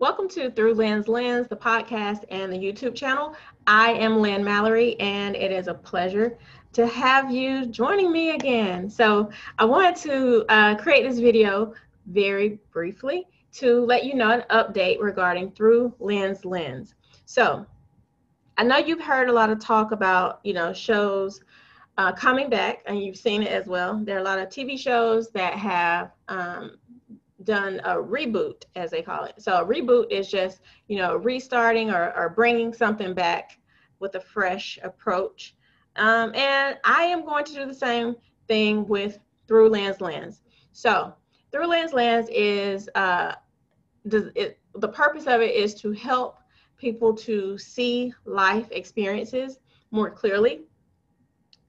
Welcome to Through Lynn's Lens, the podcast and the YouTube channel. I am Lynn Mallory, and it is a pleasure to have you joining me again. So, I wanted to uh, create this video very briefly to let you know an update regarding Through Lynn's Lens. So, I know you've heard a lot of talk about, you know, shows uh, coming back, and you've seen it as well. There are a lot of TV shows that have um, done a reboot, as they call it. So a reboot is just, you know, restarting or, or bringing something back with a fresh approach. Um, and I am going to do the same thing with Through Lynn's Lens. So Through Lynn's Lens is, uh, it, the purpose of it is to help people to see life experiences more clearly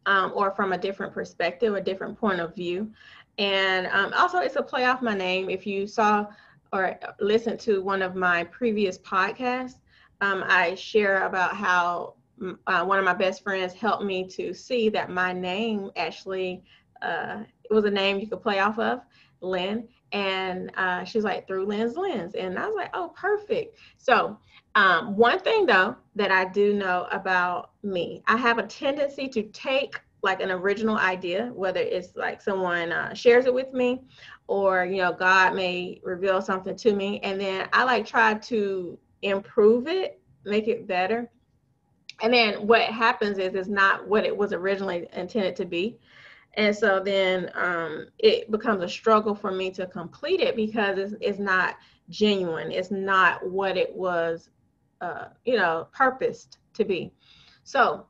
um, or from a different perspective, a different point of view. And um, also, it's a play off my name. If you saw or listened to one of my previous podcasts, um, I share about how uh, one of my best friends helped me to see that my name actually uh, it was a name you could play off of, Lynn. And uh, she's like, through Lynn's lens. And I was like, oh, perfect. So, um, one thing though that I do know about me, I have a tendency to take like an original idea, whether it's like someone uh, shares it with me or, you know, God may reveal something to me. And then I like try to improve it, make it better. And then what happens is it's not what it was originally intended to be. And so then um, it becomes a struggle for me to complete it because it's, it's not genuine. It's not what it was, uh, you know, purposed to be. So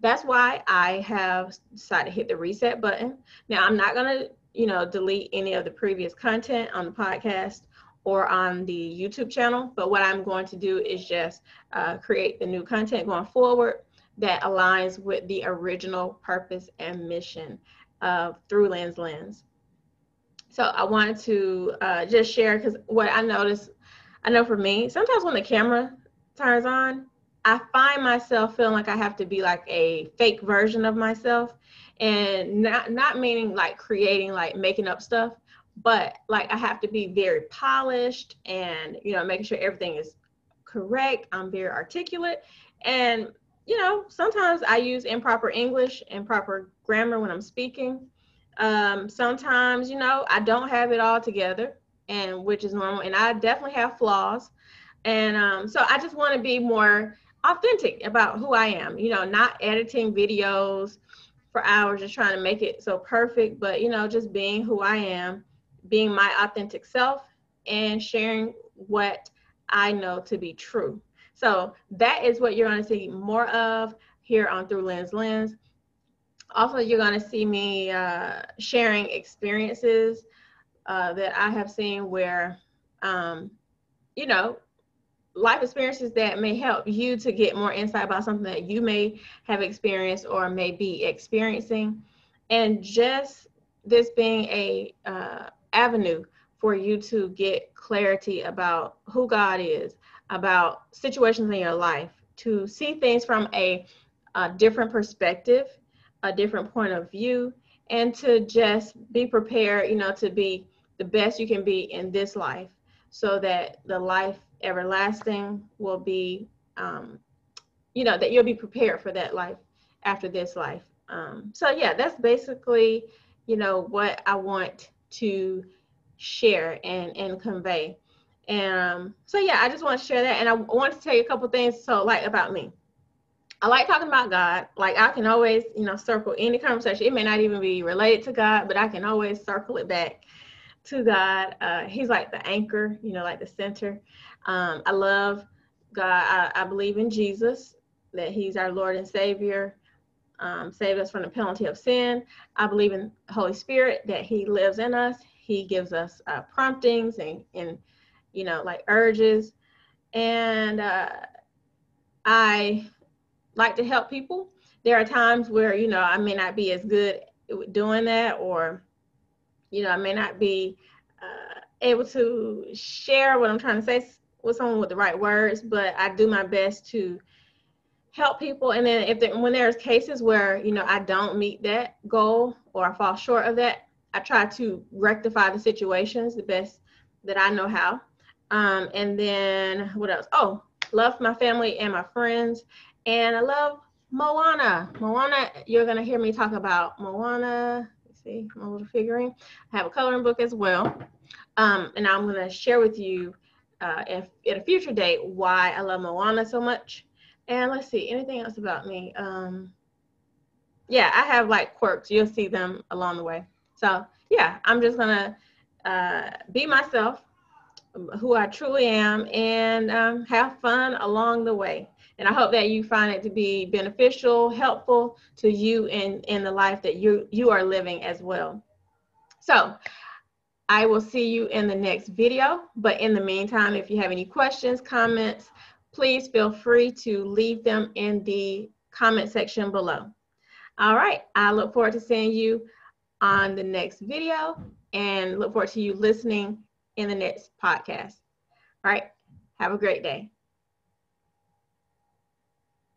that's why I have decided to hit the reset button. Now I'm not gonna, you know, delete any of the previous content on the podcast or on the YouTube channel, but what I'm going to do is just uh, create the new content going forward that aligns with the original purpose and mission of Through Lynn's Lens. So I wanted to uh, just share because what I noticed, I know for me, sometimes when the camera turns on, I find myself feeling like I have to be like a fake version of myself and not not meaning like creating like making up stuff but like I have to be very polished and you know making sure everything is correct I'm very articulate and you know sometimes I use improper English improper grammar when I'm speaking um, sometimes you know I don't have it all together and which is normal and I definitely have flaws and um, so I just want to be more authentic about who I am, you know, not editing videos for hours, just trying to make it so perfect, but, you know, just being who I am, being my authentic self, and sharing what I know to be true. So that is what you're going to see more of here on Through Lynn's Lens. Also, you're going to see me uh, sharing experiences uh, that I have seen where, um, you know, life experiences that may help you to get more insight about something that you may have experienced or may be experiencing and just this being a uh, avenue for you to get clarity about who god is about situations in your life to see things from a, a different perspective a different point of view and to just be prepared you know to be the best you can be in this life so that the life everlasting will be, um, you know, that you'll be prepared for that life after this life. Um, so yeah, that's basically, you know, what I want to share and and convey. And um, so yeah, I just want to share that, and I want to tell you a couple things. So like about me, I like talking about God. Like I can always, you know, circle any conversation. It may not even be related to God, but I can always circle it back to God. Uh, he's like the anchor, you know, like the center. Um, I love God. I, I, believe in Jesus, that He's our Lord and Savior, um, save us from the penalty of sin. I believe in Holy Spirit, that He lives in us. He gives us uh, promptings and, and, you know, like urges. And uh, I like to help people. There are times where, you know, I may not be as good doing that, or, you know, I may not be uh, able to share what I'm trying to say with someone with the right words, but I do my best to help people. And then if there, when there's cases where you know I don't meet that goal or I fall short of that, I try to rectify the situations the best that I know how. Um, and then what else? Oh, love my family and my friends. And I love Moana. Moana, you're gonna hear me talk about Moana. Let's see, my little figurine. I have a coloring book as well. Um, and I'm gonna share with you uh, if, at a future date why I love Moana so much. And let's see, anything else about me? Um, yeah, I have like quirks. You'll see them along the way. So yeah, I'm just gonna uh, be myself, who I truly am, and um, have fun along the way. And I hope that you find it to be beneficial, helpful to you in, in the life that you, you are living as well. So I will see you in the next video. But in the meantime, if you have any questions, comments, please feel free to leave them in the comment section below. All right, I look forward to seeing you on the next video and look forward to you listening in the next podcast. All right, have a great day.